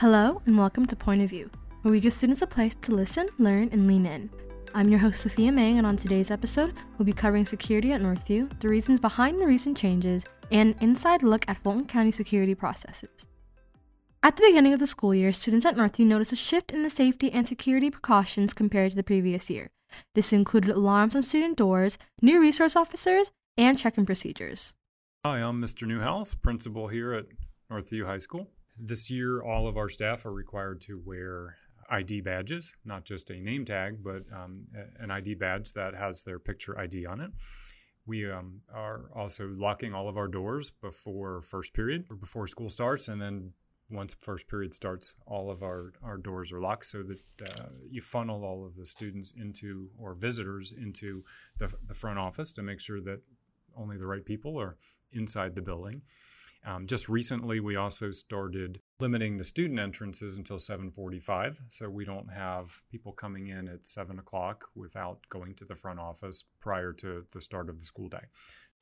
Hello, and welcome to Point of View, where we give students a place to listen, learn, and lean in. I'm your host, Sophia Meng, and on today's episode, we'll be covering security at Northview, the reasons behind the recent changes, and an inside look at Fulton County security processes. At the beginning of the school year, students at Northview noticed a shift in the safety and security precautions compared to the previous year. This included alarms on student doors, new resource officers, and check in procedures. Hi, I'm Mr. Newhouse, principal here at Northview High School. This year, all of our staff are required to wear ID badges, not just a name tag, but um, an ID badge that has their picture ID on it. We um, are also locking all of our doors before first period or before school starts, and then once first period starts, all of our, our doors are locked so that uh, you funnel all of the students into or visitors into the, the front office to make sure that only the right people are inside the building. Um, just recently, we also started limiting the student entrances until 7:45, so we don't have people coming in at seven o'clock without going to the front office prior to the start of the school day.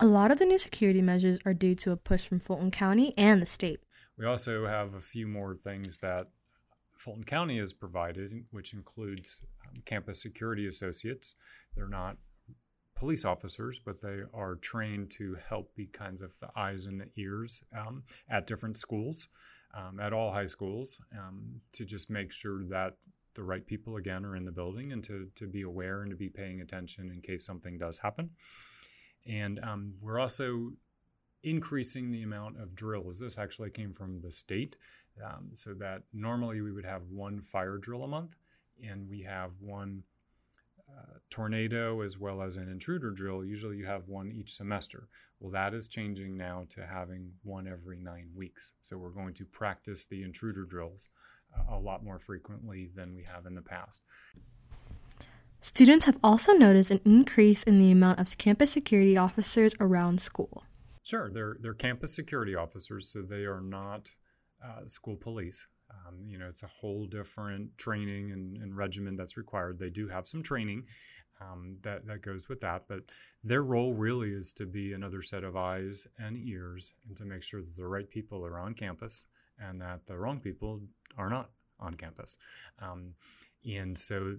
A lot of the new security measures are due to a push from Fulton County and the state. We also have a few more things that Fulton County has provided, which includes um, campus security associates. They're not police officers, but they are trained to help be kinds of the eyes and the ears um, at different schools, um, at all high schools, um, to just make sure that the right people again are in the building and to, to be aware and to be paying attention in case something does happen. And um, we're also increasing the amount of drills. This actually came from the state, um, so that normally we would have one fire drill a month, and we have one uh, tornado as well as an intruder drill. Usually you have one each semester. Well, that is changing now to having one every nine weeks. So we're going to practice the intruder drills uh, a lot more frequently than we have in the past. Students have also noticed an increase in the amount of campus security officers around school. Sure, they're, they're campus security officers, so they are not uh, school police. Um, you know, it's a whole different training and, and, regimen that's required. They do have some training um, that, that goes with that, but their role really is to be another set of eyes and ears and to make sure that the right people are on campus and that the wrong people are not on campus. Um, and so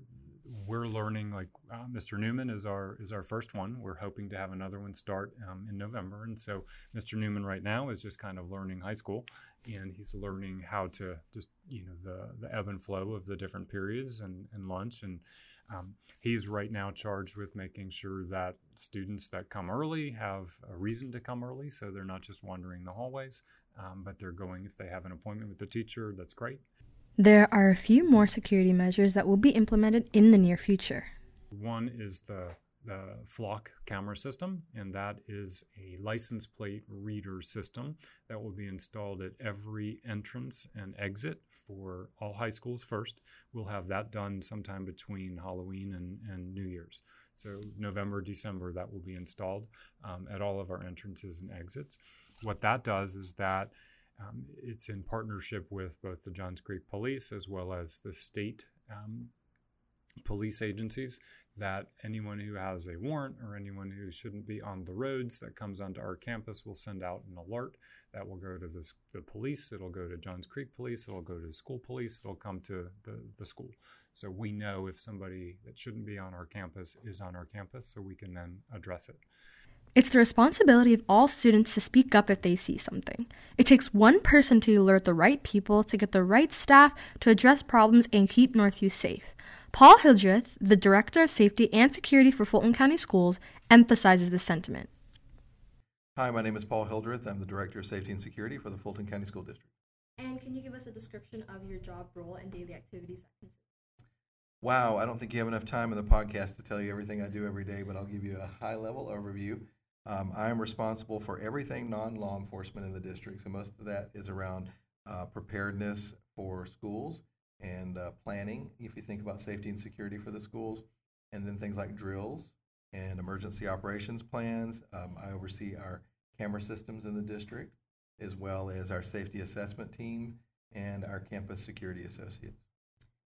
we're learning like uh, Mr. Newman is our is our first one. We're hoping to have another one start um, in November, and so Mr. Newman right now is just kind of learning high school, and he's learning how to just you know the the ebb and flow of the different periods and, and lunch and um, he's right now charged with making sure that students that come early have a reason to come early so they're not just wandering the hallways um, but they're going if they have an appointment with the teacher that's great there are a few more security measures that will be implemented in the near future. One is the the Flock camera system, and that is a license plate reader system that will be installed at every entrance and exit for all high schools first. We'll have that done sometime between Halloween and, and New Year's. So, November, December, that will be installed um, at all of our entrances and exits. What that does is that um, it's in partnership with both the Johns Creek Police as well as the state um, police agencies that anyone who has a warrant or anyone who shouldn't be on the roads that comes onto our campus will send out an alert that will go to the, the police, it'll go to Johns Creek Police, it'll go to school police, it'll come to the, the school. So we know if somebody that shouldn't be on our campus is on our campus, so we can then address it. It's the responsibility of all students to speak up if they see something. It takes one person to alert the right people, to get the right staff, to address problems and keep Northview safe. Paul Hildreth, the Director of Safety and Security for Fulton County Schools, emphasizes this sentiment. Hi, my name is Paul Hildreth. I'm the Director of Safety and Security for the Fulton County School District. And can you give us a description of your job role and daily activities Wow, I don't think you have enough time in the podcast to tell you everything I do every day, but I'll give you a high level overview. Um, I am responsible for everything non law enforcement in the district, so most of that is around uh, preparedness for schools and uh, planning, if you think about safety and security for the schools, and then things like drills and emergency operations plans. Um, I oversee our camera systems in the district, as well as our safety assessment team and our campus security associates.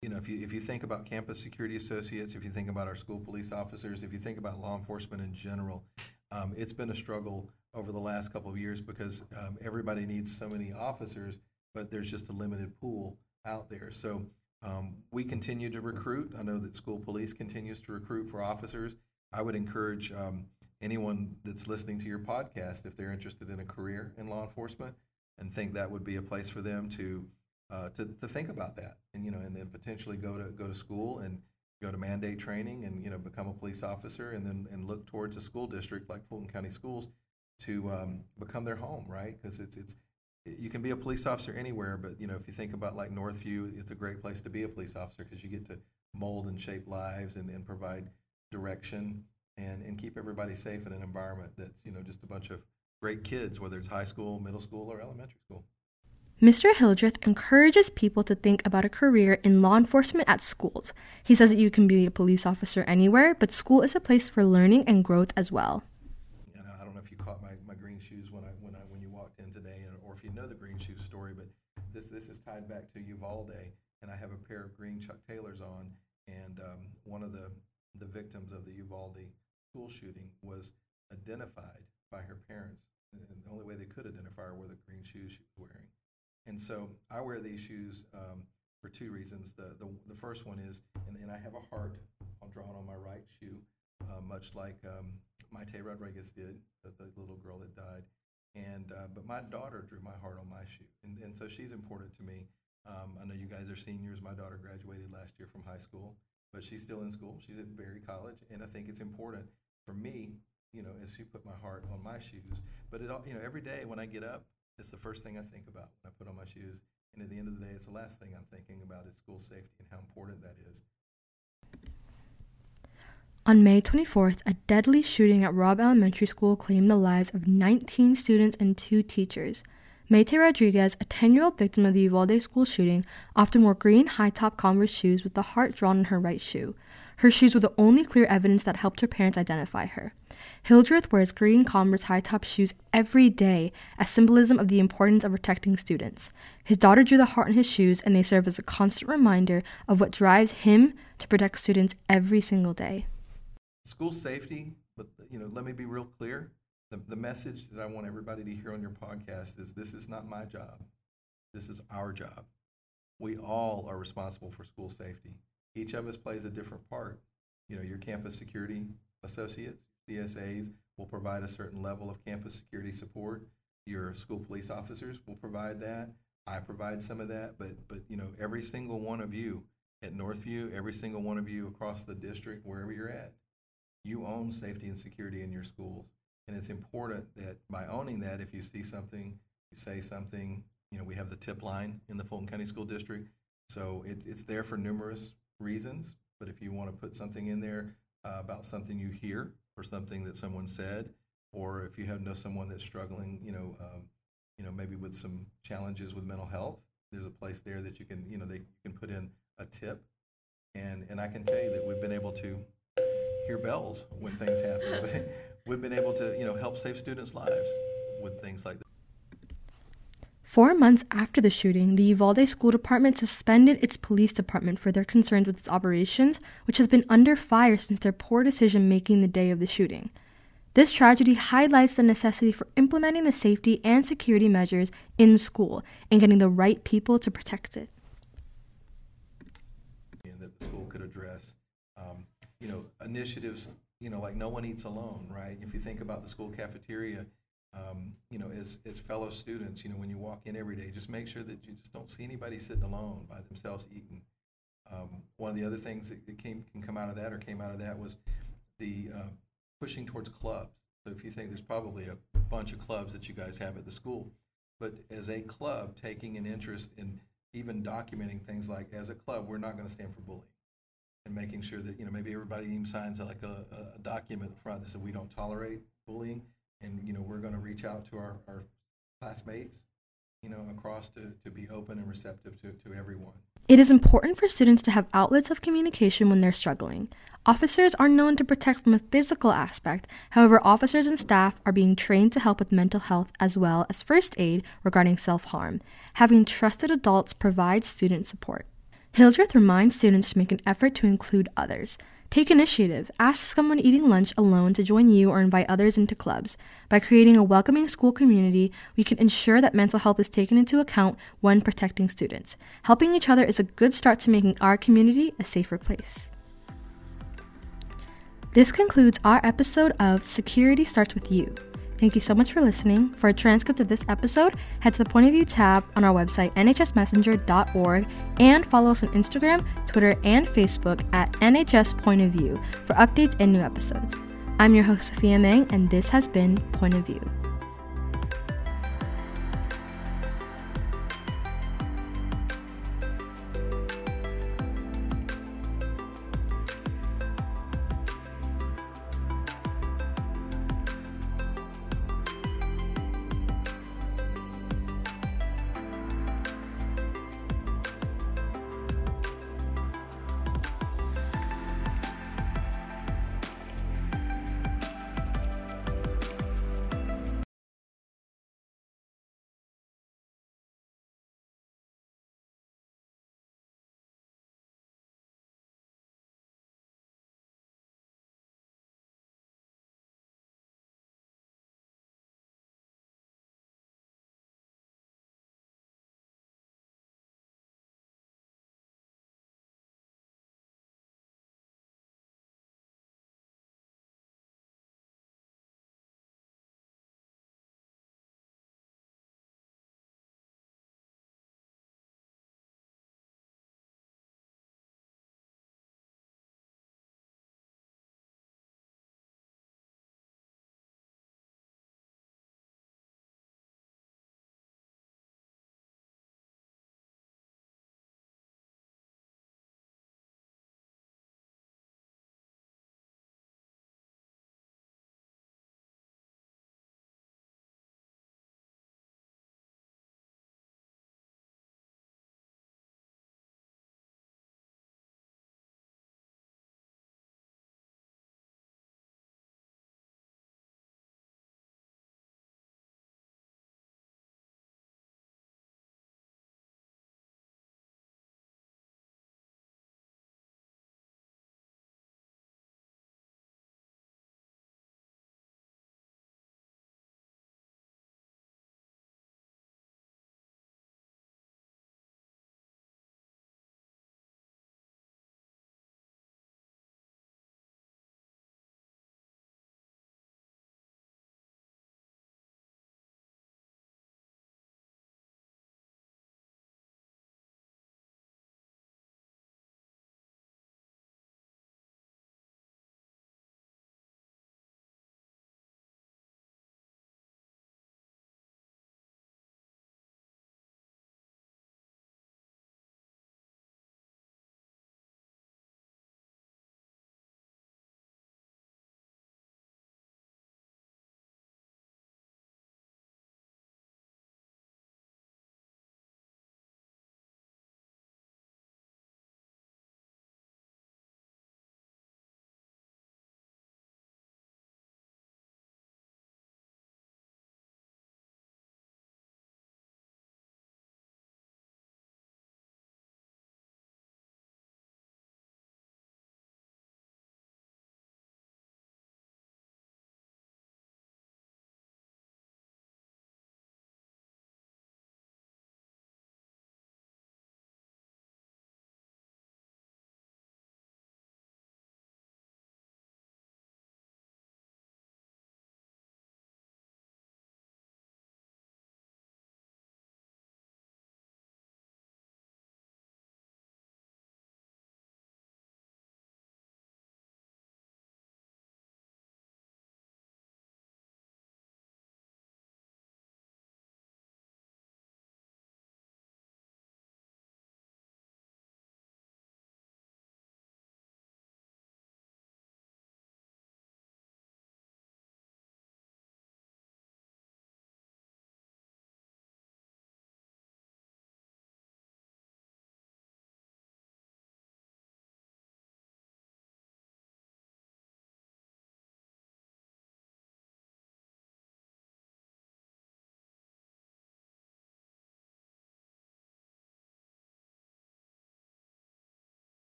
You know, if you if you think about campus security associates, if you think about our school police officers, if you think about law enforcement in general, um, it's been a struggle over the last couple of years because um, everybody needs so many officers, but there's just a limited pool out there. So um, we continue to recruit. I know that school police continues to recruit for officers. I would encourage um, anyone that's listening to your podcast, if they're interested in a career in law enforcement and think that would be a place for them to uh, to, to think about that, and you know, and then potentially go to go to school and go to mandate training and you know become a police officer, and then and look towards a school district like Fulton County Schools to um, become their home, right? Because it's it's you can be a police officer anywhere, but you know if you think about like Northview, it's a great place to be a police officer because you get to mold and shape lives and, and provide direction and, and keep everybody safe in an environment that's you know just a bunch of great kids, whether it's high school, middle school, or elementary school. Mr. Hildreth encourages people to think about a career in law enforcement at schools. He says that you can be a police officer anywhere, but school is a place for learning and growth as well. And I don't know if you caught my, my green shoes when I when I when you walked in today, or if you know the green shoes story, but this this is tied back to Uvalde, and I have a pair of green Chuck Taylors on, and um, one of the the victims of the Uvalde school shooting was identified by her parents, and the only way they could identify her were the green shoes she was wearing. And so I wear these shoes um, for two reasons. The, the, the first one is, and, and I have a heart drawn on my right shoe, uh, much like um, Maite Rodriguez did, the, the, little girl that died. And uh, but my daughter drew my heart on my shoe, and, and so she's important to me. Um, I know you guys are seniors. My daughter graduated last year from high school, but she's still in school. She's at Berry College, and I think it's important for me, you know, as she put my heart on my shoes. But it, all, you know, every day when I get up, it's the first thing I think about when I put on my shoes. And at the end of the day, it's the last thing I'm thinking about is school safety and how important that is. On May 24th, a deadly shooting at Robb Elementary School claimed the lives of 19 students and two teachers. Maite Rodriguez, a 10 year old victim of the Uvalde school shooting, often wore green high top Converse shoes with the heart drawn in her right shoe. Her shoes were the only clear evidence that helped her parents identify her. Hildreth wears green Converse high top shoes every day as symbolism of the importance of protecting students. His daughter drew the heart on his shoes, and they serve as a constant reminder of what drives him to protect students every single day. School safety, but you know, let me be real clear. The, the message that I want everybody to hear on your podcast is this is not my job. This is our job. We all are responsible for school safety. Each of us plays a different part. You know, your campus security associates, CSAs will provide a certain level of campus security support. Your school police officers will provide that. I provide some of that, but but you know every single one of you at Northview, every single one of you across the district, wherever you're at, you own safety and security in your schools, and it's important that by owning that, if you see something, you say something. You know, we have the tip line in the Fulton County School District, so it's it's there for numerous reasons. But if you want to put something in there uh, about something you hear or something that someone said, or if you have know someone that's struggling, you know, um, you know, maybe with some challenges with mental health, there's a place there that you can, you know, they can put in a tip, and and I can tell you that we've been able to hear bells when things happen. we've been able to, you know, help save students' lives with things like that. Four months after the shooting, the Uvalde School Department suspended its police department for their concerns with its operations, which has been under fire since their poor decision making the day of the shooting. This tragedy highlights the necessity for implementing the safety and security measures in school and getting the right people to protect it. That the school could address, um, you know, initiatives, you know, like No One Eats Alone, right? If you think about the school cafeteria, um, you know, as, as fellow students, you know, when you walk in every day, just make sure that you just don't see anybody sitting alone by themselves eating. Um, one of the other things that came can come out of that or came out of that was the uh, pushing towards clubs. So if you think there's probably a bunch of clubs that you guys have at the school, but as a club, taking an interest in even documenting things like, as a club, we're not going to stand for bullying, and making sure that you know maybe everybody even signs like a, a document in front that says we don't tolerate bullying and you know we're going to reach out to our, our classmates you know across to, to be open and receptive to, to everyone it is important for students to have outlets of communication when they're struggling. Officers are known to protect from a physical aspect. However, officers and staff are being trained to help with mental health as well as first aid regarding self harm. Having trusted adults provides student support. Hildreth reminds students to make an effort to include others. Take initiative. Ask someone eating lunch alone to join you or invite others into clubs. By creating a welcoming school community, we can ensure that mental health is taken into account when protecting students. Helping each other is a good start to making our community a safer place. This concludes our episode of Security Starts With You. Thank you so much for listening. For a transcript of this episode, head to the Point of View tab on our website, nhsmessenger.org, and follow us on Instagram, Twitter, and Facebook at NHS Point of View for updates and new episodes. I'm your host, Sophia Meng, and this has been Point of View.